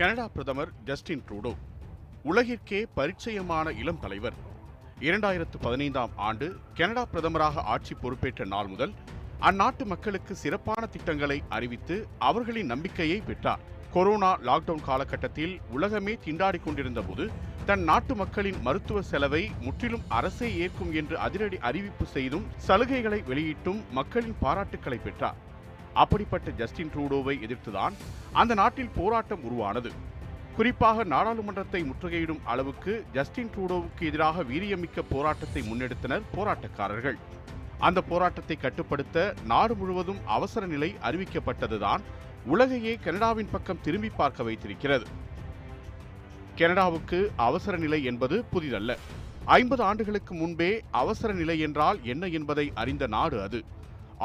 Canada பிரதமர் Justin Trudeau உலகிற்கே பரிச்சயமான இளம் தலைவர். இரண்டாயிரத்து பதினைந்தாம் ஆண்டு கனடா பிரதமராக ஆட்சி பொறுப்பேற்ற நாள் முதல் அந்நாட்டு மக்களுக்கு சிறப்பான திட்டங்களை அறிவித்து அவர்களின் நம்பிக்கையை பெற்றார். கொரோனா லாக்டவுன் காலகட்டத்தில் உலகமே திண்டாடி கொண்டிருந்த போது தன் நாட்டு மக்களின் மருத்துவ செலவை முற்றிலும் அரசே ஏற்கும் என்று அதிரடி அறிவிப்பு செய்தும் சலுகைகளை வெளியிட்டும் மக்களின் பாராட்டுக்களை பெற்றார். அப்படிப்பட்ட ஜஸ்டின் ட்ரூடோவை எதிர்த்துதான் அந்த நாட்டில் போராட்டம் உருவானது. குறிப்பாக நாடாளுமன்றத்தை முற்றுகையிடும் அளவுக்கு ஜஸ்டின் ட்ரூடோவுக்கு எதிராக வீரியமிக்க போராட்டத்தை முன்னெடுத்தனர் போராட்டக்காரர்கள். அந்த போராட்டத்தை கட்டுப்படுத்த நாடு முழுவதும் அவசர நிலை அறிவிக்கப்பட்டதுதான் உலகையே கனடாவின் பக்கம் திரும்பி பார்க்க வைத்திருக்கிறது. கனடாவுக்கு அவசர நிலை என்பது புதிதல்ல. ஐம்பது ஆண்டுகளுக்கு முன்பே அவசர நிலை என்றால் என்ன என்பதை அறிந்த நாடு அது.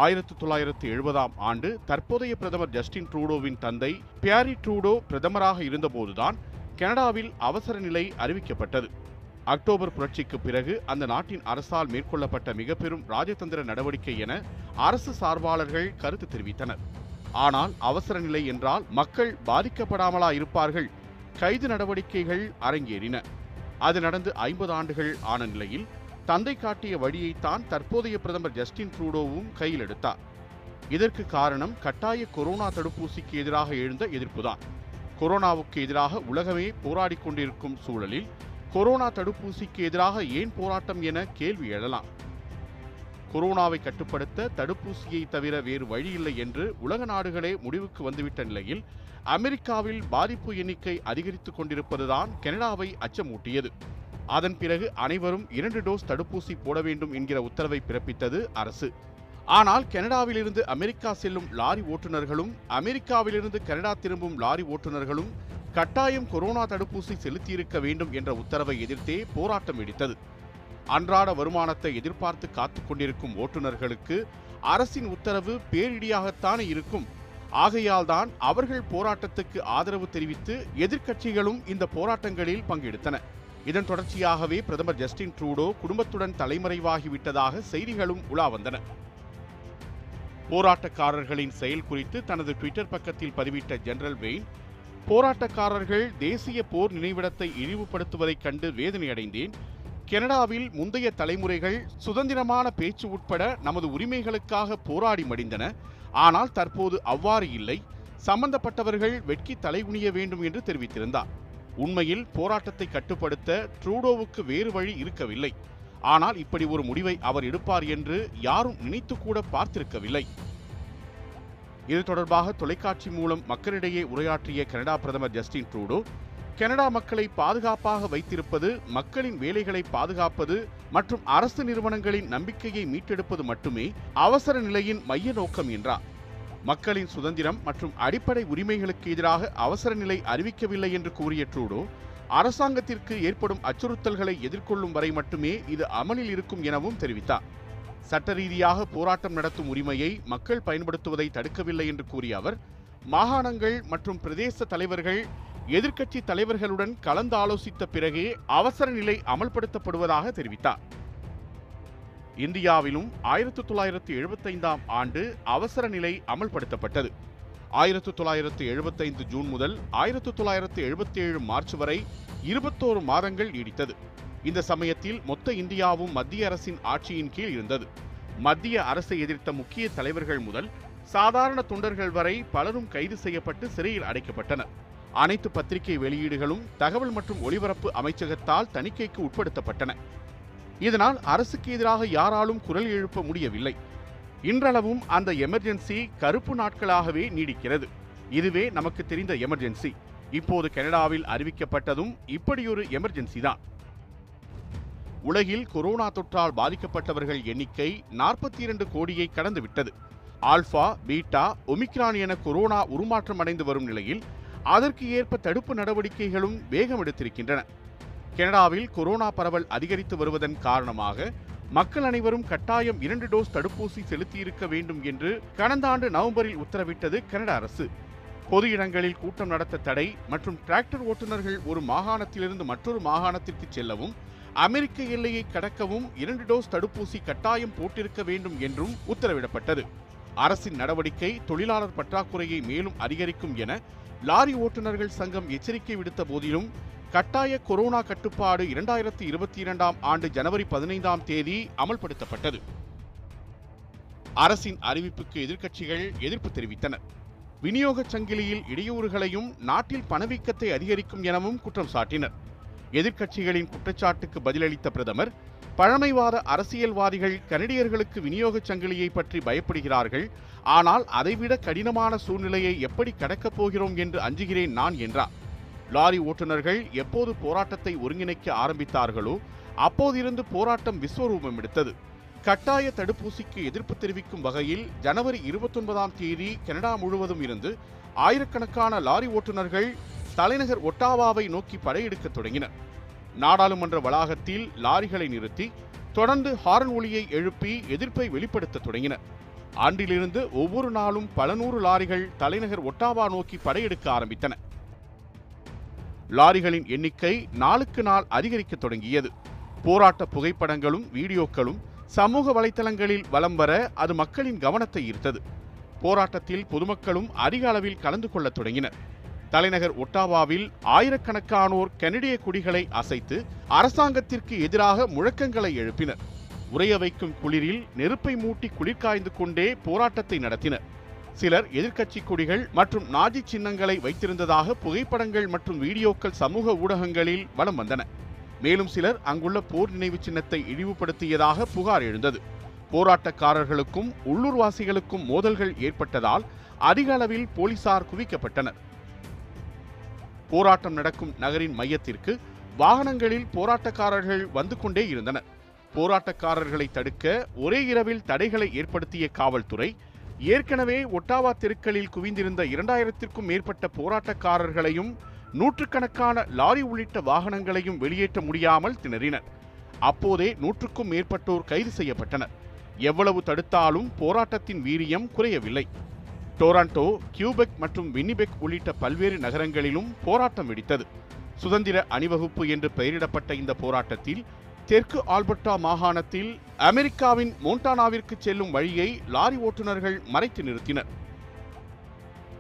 ஆயிரத்தி தொள்ளாயிரத்து எழுபதாம் ஆண்டு தற்போதைய பிரதமர் ஜஸ்டின் ட்ரூடோவின் தந்தை பியாரி ட்ரூடோ பிரதமராக இருந்தபோதுதான் கனடாவில் அவசர நிலை அறிவிக்கப்பட்டது. அக்டோபர் புரட்சிக்கு பிறகு அந்த நாட்டின் அரசால் மேற்கொள்ளப்பட்ட மிக பெரும் ராஜதந்திர நடவடிக்கை என அரசு சார்பாளர்கள் கருத்து தெரிவித்தனர். ஆனால் அவசர நிலை என்றால் மக்கள் பாதிக்கப்படாமலா இருப்பார்கள். கைது நடவடிக்கைகள் அரங்கேறின. அது நடந்து ஐம்பது ஆண்டுகள் ஆன நிலையில் தந்தை காட்டிய வழியைத்தான் தற்போதைய பிரதமர் ஜஸ்டின் ட்ரூடோவும் கையில் எடுத்தார். இதற்கு காரணம் கட்டாய கொரோனா தடுப்பூசிக்கு எதிராக எழுந்த எதிர்ப்புதான். கொரோனாவுக்கு எதிராக உலகமே போராடிக் கொண்டிருக்கும் சூழலில் கொரோனா தடுப்பூசிக்கு எதிராக ஏன் போராட்டம் என கேள்வி எழலாம். கொரோனாவை கட்டுப்படுத்த தடுப்பூசியை தவிர வேறு வழியில்லை என்று உலக நாடுகளே முடிவுக்கு வந்துவிட்ட நிலையில் அமெரிக்காவில் பாதிப்பு எண்ணிக்கை அதிகரித்துக் கொண்டிருப்பதுதான் கனடாவை அச்சமூட்டியது. அதன் பிறகு அனைவரும் இரண்டு டோஸ் தடுப்பூசி போட வேண்டும் என்கிற உத்தரவை பிறப்பித்தது அரசு. ஆனால் கனடாவிலிருந்து அமெரிக்கா செல்லும் லாரி ஓட்டுநர்களும் அமெரிக்காவிலிருந்து கனடா திரும்பும் லாரி ஓட்டுநர்களும் கட்டாயம் கொரோனா தடுப்பூசி செலுத்தியிருக்க வேண்டும் என்ற உத்தரவை எதிர்த்தே போராட்டம் வெடித்தது. அன்றாட வருமானத்தை எதிர்பார்த்து காத்துக் கொண்டிருக்கும் ஓட்டுநர்களுக்கு அரசின் உத்தரவு பேரிடியாகத்தானே இருக்கும். ஆகையால்தான் அவர்கள் போராட்டத்துக்கு ஆதரவு தெரிவித்து எதிர்க்கட்சிகளும் இந்த போராட்டங்களில் பங்கெடுத்தன. இதன் தொடர்ச்சியாகவே பிரதமர் ஜஸ்டின் ட்ரூடோ குடும்பத்துடன் தலைமறைவாகிவிட்டதாக செய்திகளும் உலா வந்தன. போராட்டக்காரர்களின் செயல் குறித்து தனது ட்விட்டர் பக்கத்தில் பதிவிட்ட ஜெனரல் வெயின் போராட்டக்காரர்கள் தேசிய போர் நினைவிடத்தை இழிவுபடுத்துவதைக் கண்டு வேதனையடைந்தேன். கனடாவில் முந்தைய தலைமுறைகள் சுதந்திரமான பேச்சு உட்பட நமது உரிமைகளுக்காக போராடி மடிந்தன. ஆனால் தற்போது அவ்வாறு இல்லை. சம்பந்தப்பட்டவர்கள் வெட்கி தலைகுனிய வேண்டும் என்று தெரிவித்திருந்தார். உண்மையில் போராட்டத்தை கட்டுப்படுத்த ட்ரூடோவுக்கு வேறு வழி இருக்கவில்லை. ஆனால் இப்படி ஒரு முடிவை அவர் எடுப்பார் என்று யாரும் நினைத்து கூட பார்த்திருக்கவில்லை. இது தொடர்பாக தொலைக்காட்சி மூலம் மக்களிடையே உரையாற்றிய கனடா பிரதமர் ஜஸ்டின் ட்ரூடோ கனடா மக்களை பாதுகாப்பாக வைத்திருப்பது மக்களின் வேலைகளை பாதுகாப்பது மற்றும் அரசு நிறுவனங்களின் நம்பிக்கையை மீட்டெடுப்பது மட்டுமே அவசர நிலையின் மைய நோக்கம் என்றார். மக்களின் சுதந்திரம் மற்றும் அடிப்படை உரிமைகளுக்கு எதிராக அவசர நிலை அறிவிக்கவில்லை என்று கூறிய ட்ரூடோ அரசாங்கத்திற்கு ஏற்படும் அச்சுறுத்தல்களை எதிர்கொள்ளும் வரை மட்டுமே இது அமலில் இருக்கும் எனவும் தெரிவித்தார். சட்ட ரீதியாக போராட்டம் நடத்தும் உரிமையை மக்கள் பயன்படுத்துவதை தடுக்கவில்லை என்று கூறிய அவர் மாகாணங்கள் மற்றும் பிரதேச தலைவர்கள் எதிர்க்கட்சி தலைவர்களுடன் கலந்து ஆலோசித்த பிறகே அவசர நிலை அமல்படுத்தப்படுவதாக தெரிவித்தார். இந்தியாவிலும் ஆயிரத்தி தொள்ளாயிரத்து எழுபத்தைந்தாம் ஆண்டு அவசர நிலை அமல்படுத்தப்பட்டது. ஆயிரத்தி தொள்ளாயிரத்து எழுபத்தைந்து ஜூன் முதல் ஆயிரத்தி தொள்ளாயிரத்து எழுபத்தி ஏழு மார்ச் வரை இருபத்தோரு மாதங்கள் நீடித்தது. இந்த சமயத்தில் மொத்த இந்தியாவும் மத்திய அரசின் ஆட்சியின் கீழ் இருந்தது. மத்திய அரசை எதிர்த்த முக்கிய தலைவர்கள் முதல் சாதாரண தொண்டர்கள் வரை பலரும் கைது செய்யப்பட்டு சிறையில் அடைக்கப்பட்டனர். அனைத்து பத்திரிகை வெளியீடுகளும் தகவல் மற்றும் ஒலிபரப்பு அமைச்சகத்தால் தணிக்கைக்கு உட்படுத்தப்பட்டன. இதனால் அரசுக்கு எதிராக யாராலும் குரல் எழுப்ப முடியவில்லை. இன்றளவும் அந்த எமர்ஜென்சி கருப்பு நாட்களாகவே நீடிக்கிறது. இதுவே நமக்கு தெரிந்த எமர்ஜென்சி. இப்போது கனடாவில் அறிவிக்கப்பட்டதும் இப்படியொரு எமர்ஜென்சி தான். உலகில் கொரோனா தொற்றால் பாதிக்கப்பட்டவர்கள் எண்ணிக்கை நாற்பத்தி இரண்டு கோடியை கடந்துவிட்டது. ஆல்பா பீட்டா ஒமிக்ரான் என கொரோனா உருமாற்றம் அடைந்து வரும் நிலையில் அதற்கு ஏற்ப தடுப்பு நடவடிக்கைகளும் வேகம் எடுத்திருக்கின்றன கனடாவில் கொரோனா பரவல் அதிகரித்து வருவதன் காரணமாக மக்கள் அனைவரும் கட்டாயம் இரண்டு டோஸ் தடுப்பூசி செலுத்தியிருக்க வேண்டும் என்று கடந்த ஆண்டு நவம்பரில் உத்தரவிட்டது கனடா அரசு. பொது இடங்களில் கூட்டம் நடத்த தடை மற்றும் டிராக்டர் ஓட்டுநர்கள் ஒரு மாகாணத்திலிருந்து மற்றொரு மாகாணத்திற்கு செல்லவும் அமெரிக்க எல்லையை கடக்கவும் இரண்டு டோஸ் தடுப்பூசி கட்டாயம் போட்டிருக்க வேண்டும் என்றும் உத்தரவிடப்பட்டது. அரசின் நடவடிக்கை தொழிலாளர் பற்றாக்குறையை மேலும் அதிகரிக்கும் என லாரி ஓட்டுநர்கள் சங்கம் எச்சரிக்கை விடுத்த போதிலும் கட்டாய கொரோனா கட்டுப்பாடு இரண்டாயிரத்தி இருபத்தி இரண்டாம் ஆண்டு ஜனவரி பதினைந்தாம் தேதி அமல்படுத்தப்பட்டது. அரசின் அறிவிப்புக்கு எதிர்க்கட்சிகள் எதிர்ப்பு தெரிவித்தன. விநியோகச் சங்கிலியில் இடையூறுகளையும் நாட்டில் பணவீக்கத்தை அதிகரிக்கும் எனவும் குற்றம் சாட்டினர். எதிர்க்கட்சிகளின் குற்றச்சாட்டுக்கு பதிலளித்த பிரதமர் பழமைவாத அரசியல்வாதிகள் கனடியர்களுக்கு விநியோகச் சங்கிலியை பற்றி பயப்படுகிறார்கள். ஆனால் அதைவிட கடினமான சூழ்நிலையை எப்படி கடக்கப் போகிறோம் என்று அஞ்சுகிறேன் நான் என்றார். லாரி ஓட்டுநர்கள் எப்போது போராட்டத்தை ஒருங்கிணைக்க ஆரம்பித்தார்களோ அப்போதிருந்து போராட்டம் விஸ்வரூபம் எடுத்தது. கட்டாய தடுப்பூசிக்கு எதிர்ப்பு தெரிவிக்கும் வகையில் ஜனவரி இருபத்தொன்பதாம் தேதி கனடா முழுவதும் இருந்து ஆயிரக்கணக்கான லாரி ஓட்டுநர்கள் தலைநகர் ஒட்டாவாவை நோக்கி படையெடுக்கத் தொடங்கினர். நாடாளுமன்ற வளாகத்தில் லாரிகளை நிறுத்தி தொடர்ந்து ஹாரன் ஒளியை எழுப்பி எதிர்ப்பை வெளிப்படுத்தத் தொடங்கினர். ஆண்டிலிருந்து ஒவ்வொரு நாளும் பல நூறு லாரிகள் தலைநகர் ஒட்டாவா நோக்கி படையெடுக்க ஆரம்பித்தன. லாரிகளின் எண்ணிக்கை நாளுக்கு நாள் அதிகரிக்கத் தொடங்கியது. போராட்ட புகைப்படங்களும் வீடியோக்களும் சமூக வலைத்தளங்களில் வலம் வர அது மக்களின் கவனத்தை ஈர்த்தது. போராட்டத்தில் பொதுமக்களும் அதிக அளவில் கலந்து கொள்ளத் தொடங்கினர். தலைநகர் ஒட்டாவாவில் ஆயிரக்கணக்கானோர் கனடிய குடிகளை அசைத்து அரசாங்கத்திற்கு எதிராக முழக்கங்களை எழுப்பினர். உறைய வைக்கும் குளிரில் நெருப்பை மூட்டி குளிர்காய்ந்து கொண்டே போராட்டத்தை நடத்தினர். சிலர் எதிர்க்கட்சி கொடிகள் மற்றும் நாஜி சின்னங்களை வைத்திருந்ததாக புகைப்படங்கள் மற்றும் வீடியோக்கள் சமூக ஊடகங்களில் வலம் வந்தன. மேலும் சிலர் அங்குள்ள போர் நினைவு சின்னத்தை இழிவுபடுத்தியதாக புகார் எழுந்தது. போராட்டக்காரர்களுக்கும் உள்ளூர்வாசிகளுக்கும் மோதல்கள் ஏற்பட்டதால் அதிக அளவில் போலீசார் குவிக்கப்பட்டனர். போராட்டம் நடக்கும் நகரின் மையத்திற்கு வாகனங்களில் போராட்டக்காரர்கள் வந்து கொண்டே இருந்தனர். போராட்டக்காரர்களை தடுக்க ஒரே இரவில் தடைகளை ஏற்படுத்திய காவல்துறை ஏற்கனவே ஒட்டாவா தெருக்களில் குவிந்திருந்த இரண்டாயிரத்திற்கும் மேற்பட்ட போராட்டக்காரர்களையும் நூற்றுக்கணக்கான லாரி உள்ளிட்ட வாகனங்களையும் வெளியேற்ற முடியாமல் திணறினர். அப்போதே நூற்றுக்கும் மேற்பட்டோர் கைது செய்யப்பட்டனர். எவ்வளவு தடுத்தாலும் போராட்டத்தின் வீரியம் குறையவில்லை. டொராண்டோ கியூபெக் மற்றும் வின்னிபெக் உள்ளிட்ட பல்வேறு நகரங்களிலும் போராட்டம் வெடித்தது. சுதந்திர அணிவகுப்பு என்று பெயரிடப்பட்ட இந்த போராட்டத்தில் தெற்கு ஆல்பர்டா மாகாணத்தில் அமெரிக்காவின் மோண்டானாவிற்கு செல்லும் வழியை லாரி ஓட்டுநர்கள் மறைத்து நிறுத்தினர்.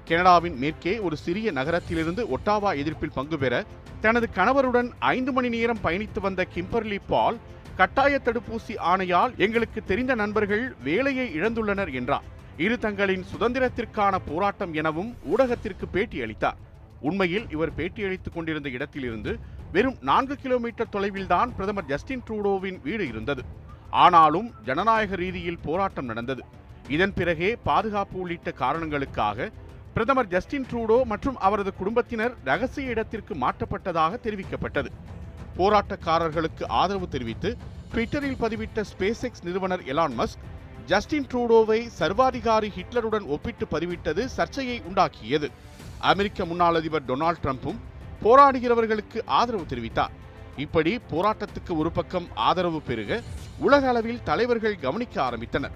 கனடாவின் மேற்கே ஒரு சிறிய நகரத்திலிருந்து ஒட்டாவா எதிர்ப்பில் பங்கு பெற தனது கணவருடன் ஐந்து மணி நேரம் பயணித்து வந்த கிம்பர்லி பால் கட்டாய தடுப்பூசி ஆணையால் எங்களுக்கு தெரிந்த நண்பர்கள் வேலையை இழந்துள்ளனர் என்றார். இது தங்களின் சுதந்திரத்திற்கான போராட்டம் எனவும் ஊடகத்திற்கு பேட்டி அளித்தார் உண்மையில் இவர் பேட்டியளித்துக் கொண்டிருந்த இடத்திலிருந்து வெறும் நான்கு கிலோமீட்டர் தொலைவில்தான் பிரதமர் ஜஸ்டின் ட்ரூடோவின் வீடு இருந்தது. ஆனாலும் ஜனநாயக ரீதியில் போராட்டம் நடந்தது. இதன் பிறகே பாதுகாப்பு உள்ளிட்ட காரணங்களுக்காக பிரதமர் ஜஸ்டின் ட்ரூடோ மற்றும் அவரது குடும்பத்தினர் ரகசிய இடத்திற்கு மாற்றப்பட்டதாக தெரிவிக்கப்பட்டது. போராட்டக்காரர்களுக்கு ஆதரவு தெரிவித்து ட்விட்டரில் பதிவிட்ட ஸ்பேஸ் எக்ஸ் நிறுவனர் எலான் மஸ்க் ஜஸ்டின் ட்ரூடோவை சர்வாதிகாரி ஹிட்லருடன் ஒப்பிட்டு பதிவிட்டது சர்ச்சையை உண்டாக்கியது. அமெரிக்க முன்னாள் அதிபர் டொனால்ட் ட்ரம்ப்பும் போராடுகிறவர்களுக்கு ஆதரவு தெரிவித்தார். இப்படி போராட்டத்துக்கு ஒரு பக்கம் ஆதரவு பெருக உலக அளவில் தலைவர்கள் கவனிக்க ஆரம்பித்தனர்.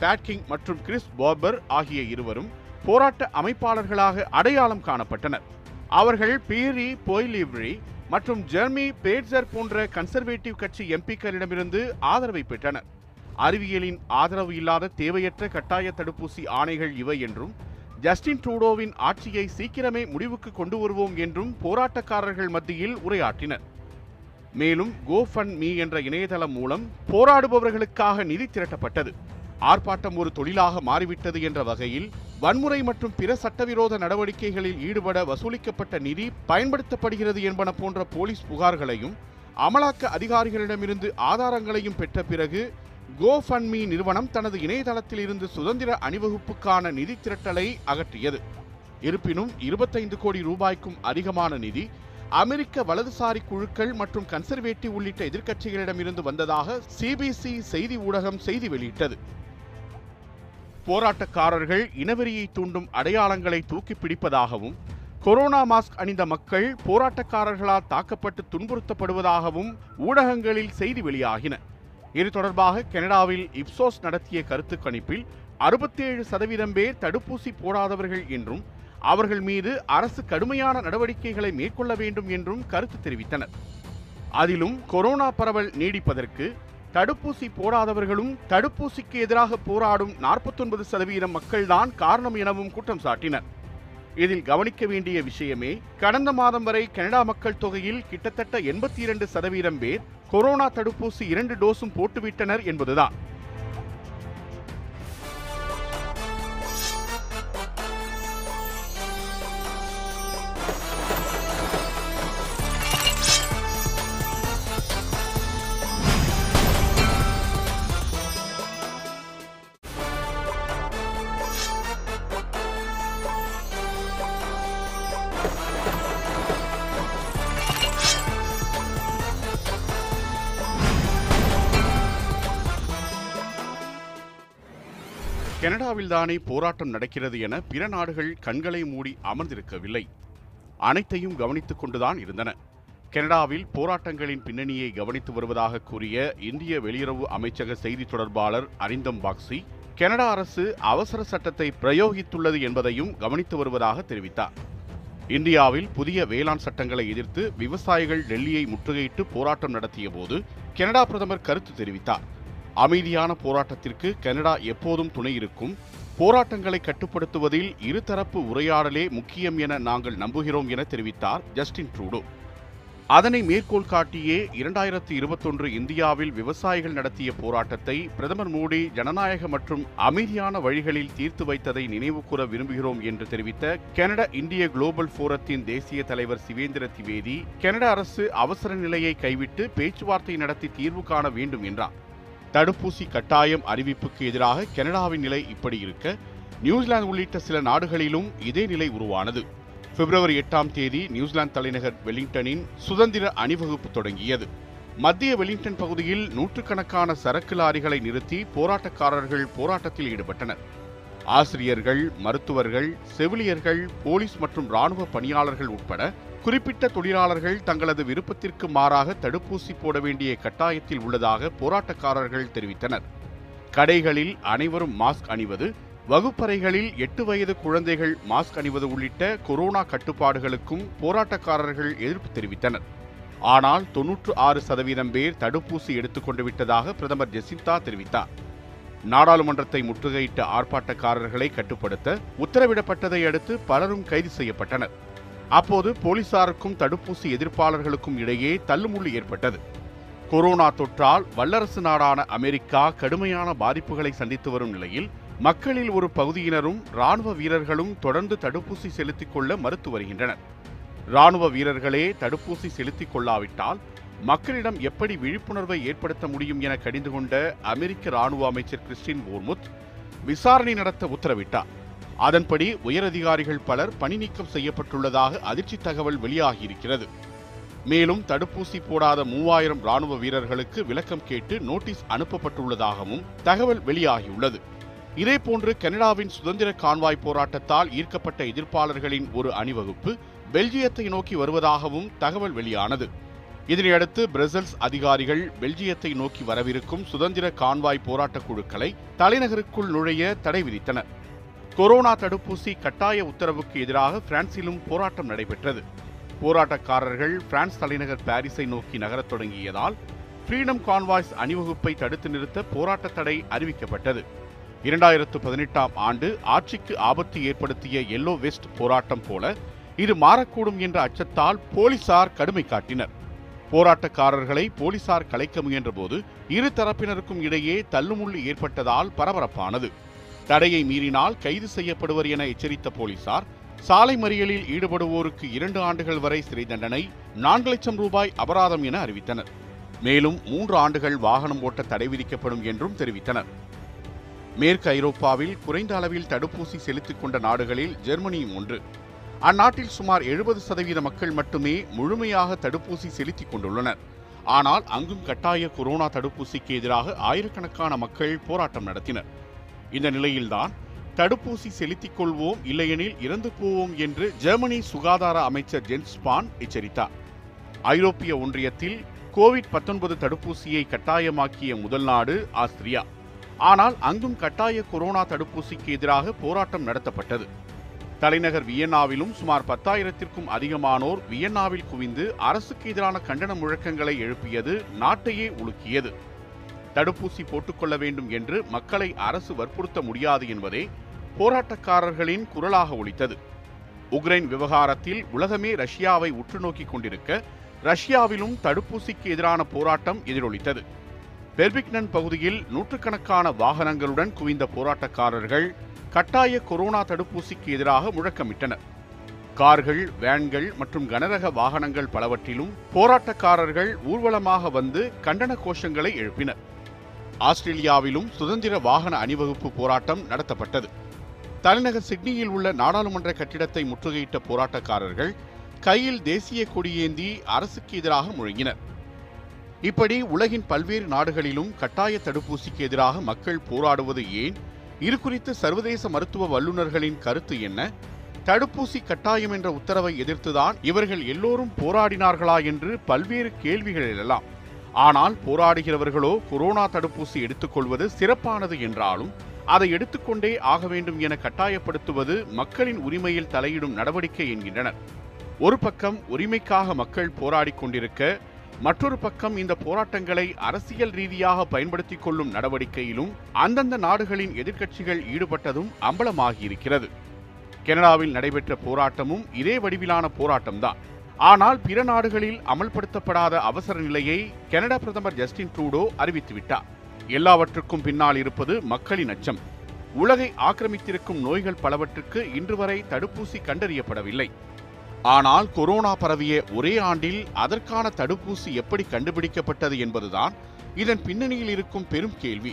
பேட்கிங் மற்றும் கிறிஸ் பார்பர் ஆகிய இருவரும் போராட்ட அமைப்பாளர்களாக அடையாளம் காணப்பட்டனர். அவர்கள் பீரி பொய்லிவ்ரி மற்றும் ஜெர்மி பேட்சர் போன்ற கன்சர்வேட்டிவ் கட்சி எம்பிக்களிடமிருந்து ஆதரவை பெற்றனர். அறிவியலின் ஆதரவு இல்லாத தேவையற்ற கட்டாய தடுப்பூசி ஆணைகள் இவை என்றும் ஜஸ்டின் ட்ரூடோவின் ஆட்சியை சீக்கிரமே முடிவுக்கு கொண்டு வருவோம் என்றும் போராட்டக்காரர்கள் மத்தியில் உரையாற்றினர். மேலும் கோ ஃபண்ட் மீ என்ற இணையதளம் மூலம் போராடுபவர்களுக்காக நிதி திரட்டப்பட்டது. ஆர்ப்பாட்டம் ஒரு தொழிலாக மாறிவிட்டது என்ற வகையில் வன்முறை மற்றும் பிற சட்டவிரோத நடவடிக்கைகளில் ஈடுபட வசூலிக்கப்பட்ட நிதி பயன்படுத்தப்படுகிறது என்பன போன்ற போலீஸ் புகார்களையும் அமலாக்க அதிகாரிகளிடமிருந்து ஆதாரங்களையும் பெற்ற பிறகு கோ நிறுவனம் தனது இணையதளத்தில் இருந்து சுதந்திர அணிவகுப்புக்கான நிதி திரட்டலை அகற்றியது. இருப்பினும் இருபத்தைந்து கோடி ரூபாய்க்கும் அதிகமான நிதி அமெரிக்க வலதுசாரி குழுக்கள் மற்றும் கன்சர்வேட்டிவ் உள்ளிட்ட எதிர்க்கட்சிகளிடமிருந்து வந்ததாக சிபிசி செய்தி ஊடகம் செய்தி வெளியிட்டது. போராட்டக்காரர்கள் இனவெறியை தூண்டும் அடையாளங்களை தூக்கி பிடிப்பதாகவும் கொரோனா மாஸ்க் அணிந்த மக்கள் போராட்டக்காரர்களால் தாக்கப்பட்டு துன்புறுத்தப்படுவதாகவும் ஊடகங்களில் செய்தி வெளியாகின. இது தொடர்பாக கனடாவில் இப்சோஸ் நடத்திய கருத்து கணிப்பில் அறுபத்தேழு சதவீதம் பேர் தடுப்பூசி போடாதவர்கள் என்றும் அவர்கள் மீது அரசு கடுமையான நடவடிக்கைகளை மேற்கொள்ள வேண்டும் என்றும் கருத்து தெரிவித்தனர். அதிலும் கொரோனா பரவல் நீடிப்பதற்கு தடுப்பூசி போடாதவர்களும் தடுப்பூசிக்கு எதிராக போராடும் 49% சதவீதம் மக்கள்தான் காரணம் எனவும் குற்றம் சாட்டினர். இதில் கவனிக்க வேண்டிய விஷயமே கடந்த மாதம் வரை கனடா மக்கள் தொகையில் கிட்டத்தட்ட எண்பத்தி இரண்டு சதவீதம் பேர் கொரோனா தடுப்பூசி இரண்டு டோஸும் போட்டுவிட்டனர் என்பதுதான். கனடாவில்தானே போராட்டம் நடக்கிறது என பிற நாடுகள் கண்களை மூடி அமர்ந்திருக்கவில்லை. அனைத்தையும் கவனித்துக் கொண்டுதான் இருந்தன. கனடாவில் போராட்டங்களின் பின்னணியை கவனித்து வருவதாக கூறிய இந்திய வெளியுறவு அமைச்சக செய்தி தொடர்பாளர் அரிந்தம் பாக்சி கனடா அரசு அவசர சட்டத்தை பிரயோகித்துள்ளது என்பதையும் கவனித்து வருவதாக தெரிவித்தார். இந்தியாவில் புதிய வேளாண் சட்டங்களை எதிர்த்து விவசாயிகள் டெல்லியை முற்றுகையிட்டு போராட்டம் நடத்திய போது கனடா பிரதமர் கருத்து தெரிவித்தார். அமைதியான போராட்டத்திற்கு கனடா எப்போதும் துணை இருக்கும். போராட்டங்களை கட்டுப்படுத்துவதில் இருதரப்பு உரையாடலே முக்கியம் என நாங்கள் நம்புகிறோம் என தெரிவித்தார் ஜஸ்டின் ட்ரூடோ. அதனை மேற்கோள் காட்டியே இரண்டாயிரத்தி இருபத்தொன்று இந்தியாவில் விவசாயிகள் நடத்திய போராட்டத்தை பிரதமர் மோடி ஜனநாயக மற்றும் அமைதியான வழிகளில் தீர்த்து வைத்ததை நினைவுகூர விரும்புகிறோம் என்று தெரிவித்த கனடா இந்திய குளோபல் போரத்தின் தேசிய தலைவர் சிவேந்திர திவேதி கனடா அரசு அவசர நிலையை கைவிட்டு பேச்சுவார்த்தை நடத்தி தீர்வு காண வேண்டும் என்றார். தடுப்பூசி கட்டாயம் அறிவிப்புக்கு எதிராக கனடாவின் நிலை இப்படி இருக்க நியூசிலாந்து உள்ளிட்ட சில நாடுகளிலும் இதே நிலை உருவானது. பிப்ரவரி எட்டாம் தேதி நியூசிலாந்து தலைநகர் வெலிங்டனின் சுதந்திர அணிவகுப்பு தொடங்கியது. மத்திய வெலிங்டன் பகுதியில் நூற்றுக்கணக்கான சரக்கு லாரிகளை நிறுத்தி போராட்டக்காரர்கள் போராட்டத்தில் ஈடுபட்டனர். ஆசிரியர்கள் மருத்துவர்கள் செவிலியர்கள் போலீஸ் மற்றும் ராணுவ பணியாளர்கள் உட்பட குறிப்பிட்ட தொழிலாளர்கள் தங்களது விருப்பத்திற்கு மாறாக தடுப்பூசி போட வேண்டிய கட்டாயத்தில் உள்ளதாக போராட்டக்காரர்கள் தெரிவித்தனர். கடைகளில் அனைவரும் மாஸ்க் அணிவது வகுப்பறைகளில் எட்டு வயது குழந்தைகள் மாஸ்க் அணிவது உள்ளிட்ட கொரோனா கட்டுப்பாடுகளுக்கும் போராட்டக்காரர்கள் எதிர்ப்பு தெரிவித்தனர். ஆனால் தொன்னூற்று ஆறு சதவீதம் பேர் தடுப்பூசி எடுத்துக்கொண்டு விட்டதாக பிரதமர் ஜெசிந்தா தெரிவித்தார். நாடாளுமன்றத்தை முற்றுகையிட்ட ஆர்ப்பாட்டக்காரர்களை கட்டுப்படுத்த உத்தரவிடப்பட்டதை அடுத்து பலரும் கைது செய்யப்பட்டனர். அப்போது போலீசாருக்கும் தடுப்பூசி எதிர்ப்பாளர்களுக்கும் இடையே தள்ளுமுள்ளு ஏற்பட்டது. கொரோனா தொற்றால் வல்லரசு நாடான அமெரிக்கா கடுமையான பாதிப்புகளை சந்தித்து வரும் நிலையில் மக்களில் ஒரு பகுதியினரும் ராணுவ வீரர்களும் தொடர்ந்து தடுப்பூசி செலுத்திக் கொள்ள மறுத்து வருகின்றனர். ராணுவ வீரர்களே தடுப்பூசி செலுத்திக் கொள்ளாவிட்டால் மக்களிடம் எப்படி விழிப்புணர்வை ஏற்படுத்த முடியும் என கடிந்து கொண்ட அமெரிக்க ராணுவ அமைச்சர் கிறிஸ்டின் ஓர்முத் விசாரணை நடத்த உத்தரவிட்டார். அதன்படி உயரதிகாரிகள் பலர் பணி நீக்கம் செய்யப்பட்டுள்ளதாக அதிர்ச்சி தகவல் வெளியாகியிருக்கிறது. மேலும் தடுப்பூசி போடாத மூவாயிரம் ராணுவ வீரர்களுக்கு விளக்கம் கேட்டு நோட்டீஸ் அனுப்பப்பட்டுள்ளதாகவும் தகவல் வெளியாகியுள்ளது. இதேபோன்று கனடாவின் சுதந்திர கான்வாய் போராட்டத்தால் ஈர்க்கப்பட்ட எதிர்ப்பாளர்களின் ஒரு அணிவகுப்பு பெல்ஜியத்தை நோக்கி வருவதாகவும் தகவல் வெளியானது. இதனையடுத்து பிரசல்ஸ் அதிகாரிகள் பெல்ஜியத்தை நோக்கி வரவிருக்கும் சுதந்திர கான்வாய் போராட்டக் குழுக்களை தலைநகருக்குள் நுழைய தடை விதித்தனர். கொரோனா தடுப்பூசி கட்டாய உத்தரவுக்கு எதிராக பிரான்சிலும் போராட்டம் நடைபெற்றது. போராட்டக்காரர்கள் பிரான்ஸ் தலைநகர் பாரிஸை நோக்கி நகரத் தொடங்கியதால் ஃப்ரீடம் கான்வாய்ஸ் அணிவகுப்பை தடுத்து நிறுத்த போராட்ட தடை அறிவிக்கப்பட்டது. இரண்டாயிரத்து பதினெட்டாம் ஆண்டு ஆட்சிக்கு ஆபத்து ஏற்படுத்திய எல்லோ வெஸ்ட் போராட்டம் போல இது மாறக்கூடும் என்ற அச்சத்தால் போலீசார் கடுமை காட்டினர். போராட்டக்காரர்களை போலீசார் கலைக்க முயன்றபோது இரு தரப்பினருக்கும் இடையே தள்ளுமுள்ளு ஏற்பட்டதால் பரபரப்பானது. தடையை மீறினால் கைது செய்யப்படுவர் என எச்சரித்த போலீசார் சாலை மறியலில் ஈடுபடுவோருக்கு இரண்டு ஆண்டுகள் வரை சிறை தண்டனை நான்கு லட்சம் ரூபாய் அபராதம் என அறிவித்தனர். மேலும் மூன்று ஆண்டுகள் வாகனம் ஓட்ட தடை விதிக்கப்படும் என்றும் தெரிவித்தனர். மேற்கு ஐரோப்பாவில் குறைந்த அளவில் தடுப்பூசி செலுத்திக் கொண்ட நாடுகளில் ஜெர்மனியும் ஒன்று. அந்நாட்டில் சுமார் எழுபது சதவீத மக்கள் மட்டுமே முழுமையாக தடுப்பூசி செலுத்திக் கொண்டுள்ளனர். ஆனால் அங்கும் கட்டாய கொரோனா தடுப்பூசிக்கு எதிராக ஆயிரக்கணக்கான மக்கள் போராட்டம் நடத்தினர். இந்த நிலையில்தான் தடுப்பூசி செலுத்திக் கொள்வோம் இல்லையெனில் இறந்து போவோம் என்று ஜெர்மனி சுகாதார அமைச்சர் ஜென்ஸ் ஸ்பான் எச்சரித்தார். ஐரோப்பிய ஒன்றியத்தில் கோவிட் 19 தடுப்பூசியை கட்டாயமாக்கிய முதல் நாடு ஆஸ்திரியா. ஆனால் அங்கும் கட்டாய கொரோனா தடுப்பூசிக்கு எதிராக போராட்டம் நடத்தப்பட்டது. தலைநகர் வியன்னாவிலும் சுமார் பத்தாயிரத்திற்கும் அதிகமானோர் வியன்னாவில் குவிந்து அரசுக்கு எதிரான கண்டன முழக்கங்களை எழுப்பியது நாட்டையே உலுக்கியது. தடுப்பூசி போட்டுக்கொள்ள வேண்டும் என்று மக்களை அரசு வற்புறுத்த முடியாது என்பதே போராட்டக்காரர்களின் குரலாக ஒலித்தது. உக்ரைன் விவகாரத்தில் உலகமே ரஷ்யாவை உற்று நோக்கிக் கொண்டிருக்க ரஷ்யாவிலும் தடுப்பூசிக்கு எதிரான போராட்டம் எதிரொலித்தது. பெர்பிக்னன் பகுதியில் நூற்றுக்கணக்கான வாகனங்களுடன் குவிந்த போராட்டக்காரர்கள் கட்டாய கொரோனா தடுப்பூசிக்கு எதிராக முழக்கமிட்டனர். கார்கள் வேன்கள் மற்றும் கனரக வாகனங்கள் பலவற்றிலும் போராட்டக்காரர்கள் ஊர்வலமாக வந்து கண்டன கோஷங்களை எழுப்பினர். ஆஸ்திரேலியாவிலும் சுதந்திர வாகன அணிவகுப்பு போராட்டம் நடத்தப்பட்டது. தலைநகர் சிட்னியில் உள்ள நாடாளுமன்ற கட்டிடத்தை முற்றுகையிட்ட போராட்டக்காரர்கள் கையில் தேசிய கொடியேந்தி அரசுக்கு எதிராக முழங்கினர். இப்படி உலகின் பல்வேறு நாடுகளிலும் கட்டாய தடுப்பூசிக்கு எதிராக மக்கள் போராடுவது ஏன்? இது குறித்து சர்வதேச மருத்துவ வல்லுநர்களின் கருத்து என்ன? தடுப்பூசி கட்டாயம் என்ற உத்தரவை எதிர்த்துதான் இவர்கள் எல்லோரும் போராடினார்களா என்று பல்வேறு கேள்விகள் எழலாம். ஆனால் போராடுகிறவர்களோ கொரோனா தடுப்பூசி எடுத்துக்கொள்வது சிறப்பானது என்றாலும் அதை எடுத்துக்கொண்டே ஆக வேண்டும் என கட்டாயப்படுத்துவது மக்களின் உரிமையில் தலையிடும் நடவடிக்கை என்கின்றனர். ஒரு பக்கம் உரிமைக்காக மக்கள் போராடிக் கொண்டிருக்க மற்றொரு பக்கம் இந்த போராட்டங்களை அரசியல் ரீதியாக பயன்படுத்திக் கொள்ளும் நடவடிக்கையிலும் அந்தந்த நாடுகளின் எதிர்க்கட்சிகள் ஈடுபட்டதும் அம்பலமாகியிருக்கிறது. கனடாவில் நடைபெற்ற போராட்டமும் இதே வடிவிலான போராட்டம்தான். ஆனால் பிற நாடுகளில் அமல்படுத்தப்படாத அவசர நிலையை கனடா பிரதமர் ஜஸ்டின் ட்ரூடோ அறிவித்துவிட்டார். எல்லாவற்றுக்கும் பின்னால் இருப்பது மக்களின் அச்சம். உலகை ஆக்கிரமித்திருக்கும் நோய்கள் பலவற்றுக்கு இன்று வரை தடுப்பூசி கண்டறியப்படவில்லை. ஆனால் கொரோனா பரவிய ஒரே ஆண்டில் அதற்கான தடுப்பூசி எப்படி கண்டுபிடிக்கப்பட்டது என்பதுதான் இதன் பின்னணியில் இருக்கும் பெரும் கேள்வி.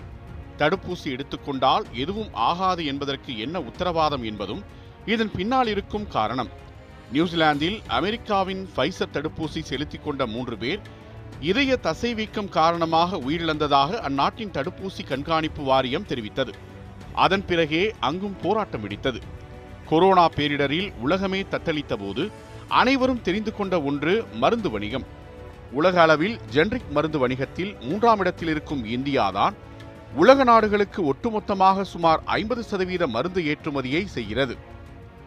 தடுப்பூசி எடுத்துக்கொண்டால் எதுவும் ஆகாது என்பதற்கு என்ன உத்தரவாதம் என்பதும் இதன் பின்னால் இருக்கும் காரணம். நியூசிலாந்தில் அமெரிக்காவின் ஃபைசர் தடுப்பூசி செலுத்திக் கொண்ட மூன்று பேர் இதய தசைவீக்கம் காரணமாக உயிரிழந்ததாக அந்நாட்டின் தடுப்பூசி கண்காணிப்பு வாரியம் தெரிவித்தது. அதன் பிறகே அங்கும் போராட்டம் வெடித்தது. கொரோனா பேரிடரில் உலகமே தத்தளித்த போது அனைவரும் தெரிந்து கொண்ட ஒன்று மருந்து வணிகம். உலக அளவில் ஜென்ரிக் மருந்து வணிகத்தில் மூன்றாம் இடத்தில் இருக்கும் இந்தியாதான் உலக நாடுகளுக்கு ஒட்டுமொத்தமாக சுமார் ஐம்பது சதவீத மருந்து ஏற்றுமதியை செய்கிறது.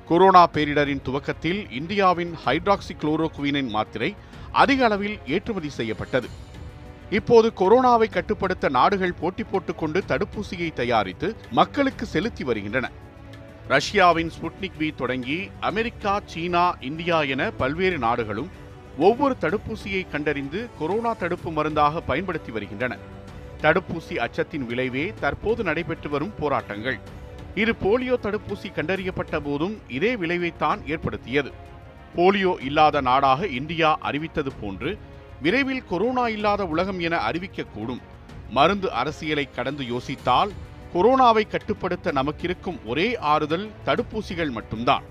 கொரோனா பேரிடரின் துவக்கத்தில் இந்தியாவின் ஹைட்ராக்சி குளோரோகுவினின் மாத்திரை அதிக அளவில் ஏற்றுமதி செய்யப்பட்டது. இப்போது கொரோனாவை கட்டுப்படுத்த நாடுகள் போட்டி போட்டுக்கொண்டு தடுப்பூசியை தயாரித்து மக்களுக்கு செலுத்தி வருகின்றன. ரஷ்யாவின் ஸ்புட்னிக் வி தொடங்கி அமெரிக்கா சீனா இந்தியா என பல்வேறு நாடுகளும் ஒவ்வொரு தடுப்பூசியை கண்டறிந்து கொரோனா தடுப்பு மருந்தாக பயன்படுத்தி வருகின்றன. தடுப்பூசி அச்சத்தின் விளைவே தற்போது நடைபெற்று வரும் போராட்டங்கள். இது போலியோ தடுப்பூசி கண்டறியப்பட்ட போதும் இதே விளைவைத்தான் ஏற்படுத்தியது. போலியோ இல்லாத நாடாக இந்தியா அறிவித்தது போன்று விரைவில் கொரோனா இல்லாத உலகம் என அறிவிக்கக்கூடும். மருந்து அரசியலை கடந்து யோசித்தால் கொரோனாவை கட்டுப்படுத்த நமக்கிருக்கும் ஒரே ஆறுதல் தடுப்பூசிகள் மட்டும்தான்.